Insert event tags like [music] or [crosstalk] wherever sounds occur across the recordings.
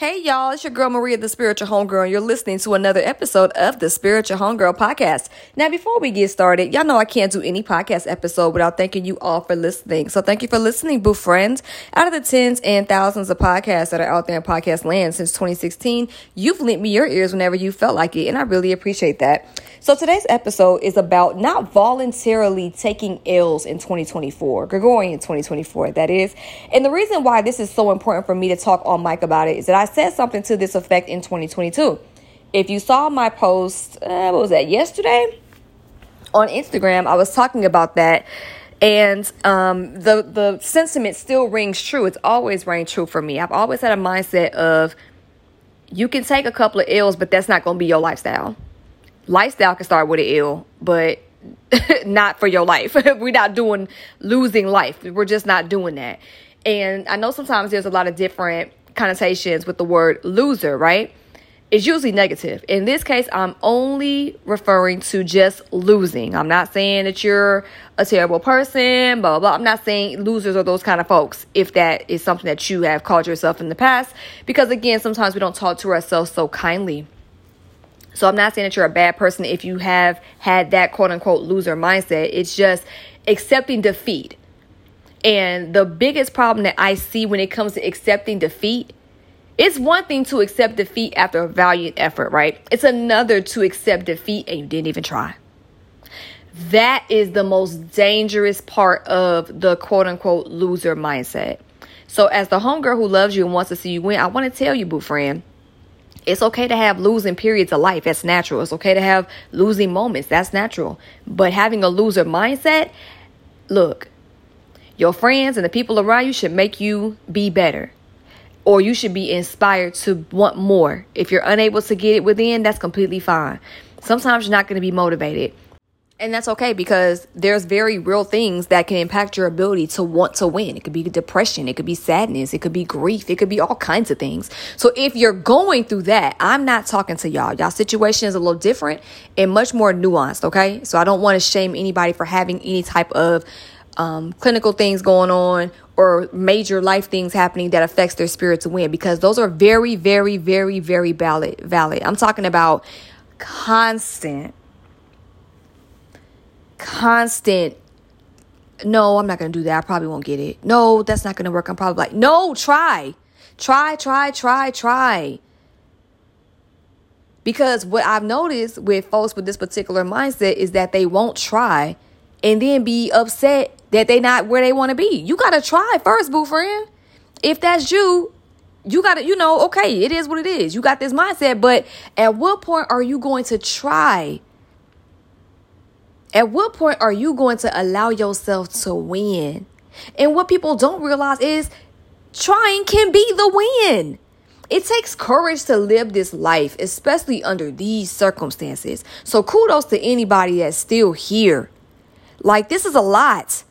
Hey y'all, it's your girl Maria, the spiritual homegirl, and you're listening to another episode of the Spiritual Homegirl podcast. Now, before we get started, y'all know I can't do any podcast episode without thanking you all for listening. So thank you for listening, boo friends. Out of the tens and thousands of podcasts that are out there in podcast land since 2016, you've lent me your ears whenever you felt like it, and I really appreciate that. So today's episode is about not voluntarily taking L's in 2024, Gregorian 2024, that is. And the reason why this is so important for me to talk on mic about it is that I said something to this effect in 2022. If you saw my post, uh, what was that, yesterday? On Instagram, I was talking about that and um, the the sentiment still rings true. It's always rang true for me. I've always had a mindset of you can take a couple of L's, but that's not going to be your lifestyle lifestyle can start with an L, but [laughs] not for your life. [laughs] We're not doing losing life. We're just not doing that. And I know sometimes there's a lot of different connotations with the word loser, right? It's usually negative. In this case, I'm only referring to just losing. I'm not saying that you're a terrible person, blah, blah, blah. I'm not saying losers are those kind of folks, if that is something that you have called yourself in the past. Because again, sometimes we don't talk to ourselves so kindly. So I'm not saying that you're a bad person if you have had that quote unquote loser mindset. It's just accepting defeat. And the biggest problem that I see when it comes to accepting defeat, it's one thing to accept defeat after a valiant effort, right? It's another to accept defeat and you didn't even try. That is the most dangerous part of the quote unquote loser mindset. So, as the homegirl who loves you and wants to see you win, I want to tell you, boo friend, it's okay to have losing periods of life. That's natural. It's okay to have losing moments. That's natural. But having a loser mindset, look, your friends and the people around you should make you be better. Or you should be inspired to want more. If you're unable to get it within, that's completely fine. Sometimes you're not going to be motivated. And that's okay because there's very real things that can impact your ability to want to win. It could be depression, it could be sadness, it could be grief, it could be all kinds of things. So if you're going through that, I'm not talking to y'all. Y'all situation is a little different and much more nuanced, okay? So I don't want to shame anybody for having any type of um, clinical things going on or major life things happening that affects their spirit to win because those are very, very, very, very valid. Valid. I'm talking about constant constant no, I'm not to do that. I probably won't get it. No, that's not to work. I'm probably like, no, try. Try, try, try, try. Because what I've noticed with folks with this particular mindset is that they won't try and then be upset that they not where they want to be. You got to try first, boo friend. If that's you, you got to, you know, okay, it is what it is. You got this mindset, but at what point are you going to try? At what point are you going to allow yourself to win? And what people don't realize is trying can be the win. It takes courage to live this life, especially under these circumstances. So kudos to anybody that's still here. Like, this is a lot.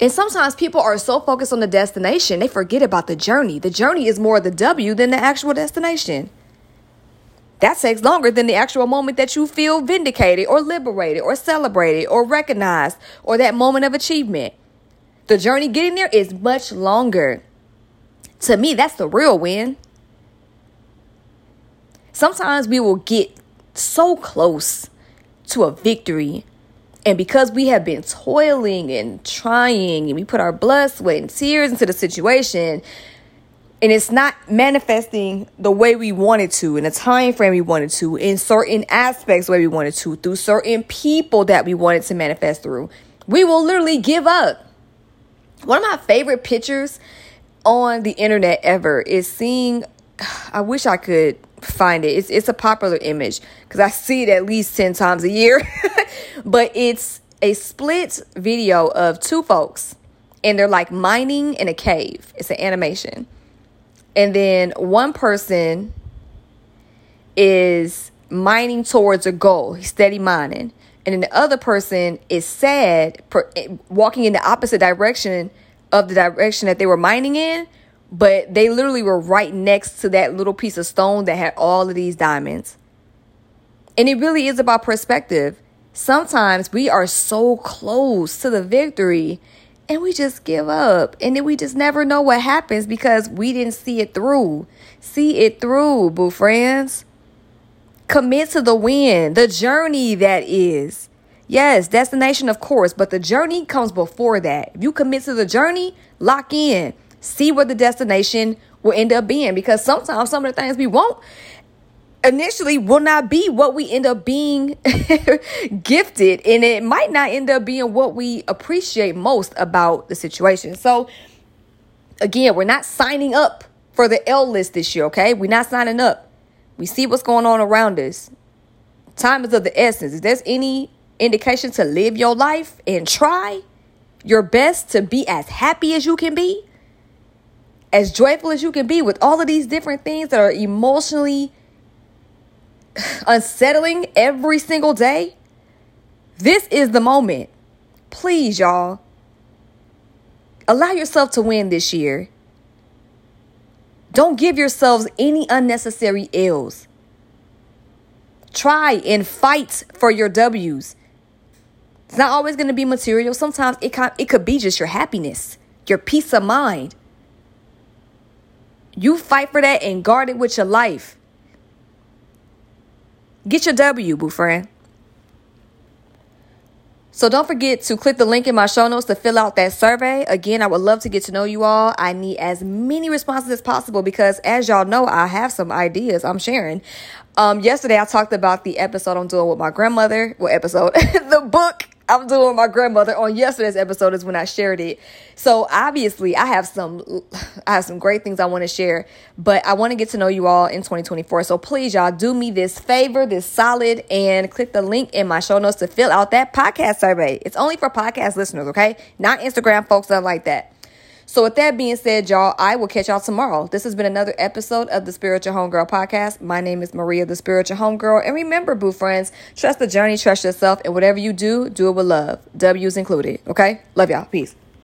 And sometimes people are so focused on the destination, they forget about the journey. The journey is more the W than the actual destination. That takes longer than the actual moment that you feel vindicated or liberated or celebrated or recognized or that moment of achievement. The journey getting there is much longer. To me, that's the real win. Sometimes we will get so close to a victory. And because we have been toiling and trying and we put our blood, sweat, and tears into the situation, and it's not manifesting the way we wanted to in the time frame we wanted to in certain aspects way we wanted to through certain people that we wanted to manifest through we will literally give up one of my favorite pictures on the internet ever is seeing [sighs] i wish i could find it. It's, it's a popular image because i see it at least 10 times a year. [laughs] But it's a split video of two folks and they're like mining in a cave. It's an animation. And then one person is mining towards a goal, he's steady mining. And then the other person is sad, per, walking in the opposite direction of the direction that they were mining in, but they literally were right next to that little piece of stone that had all of these diamonds. And it really is about perspective. Sometimes we are so close to the victory and we just give up. And then we just never know what happens because we didn't see it through. See it through, boo friends. Commit to the win, the journey that is. Yes, destination, of course, but the journey comes before that. If you commit to the journey, lock in. See what the destination will end up being. Because sometimes some of the things we want initially will not be what we end up being [laughs] gifted. And it might not end up being what we appreciate most about the situation. So again we're not signing up for the l list this year okay? We're not signing up. We see what's going on around us. Time is of the essence. If there's any indication to live your life and try your best to be as happy as you can be as joyful as you can be with all of these different things that are emotionally unsettling every single day, this is the moment. Please, y'all, allow yourself to win this year. Don't give yourselves any unnecessary L's. Try and fight for your W's. It's not always going to be material. Sometimes it, can, it could be just your happiness, your peace of mind. You fight for that and guard it with your life. Get your W, boo friend. So don't forget to click the link in my show notes to fill out that survey. Again, I would love to get to know you all. I need as many responses as possible because as y'all know, I have some ideas I'm sharing. Um, yesterday I talked about the episode I'm doing with my grandmother. What episode? [laughs] the book I'm doing my grandmother on yesterday's episode is when I shared it. So obviously I have some [sighs] I have some great things I want to share, but I want to get to know you all in 2024. So please y'all do me this favor, this solid and click the link in my show notes to fill out that podcast survey. It's only for podcast listeners, okay? Not Instagram folks, nothing like that. So, with that being said, y'all, I will catch y'all tomorrow. This has been another episode of the Spiritual Homegirl podcast. My name is Maria, the Spiritual Homegirl. And remember, boo friends, trust the journey, trust yourself, and whatever you do, do it with love. W's included. Okay? Love y'all. Peace.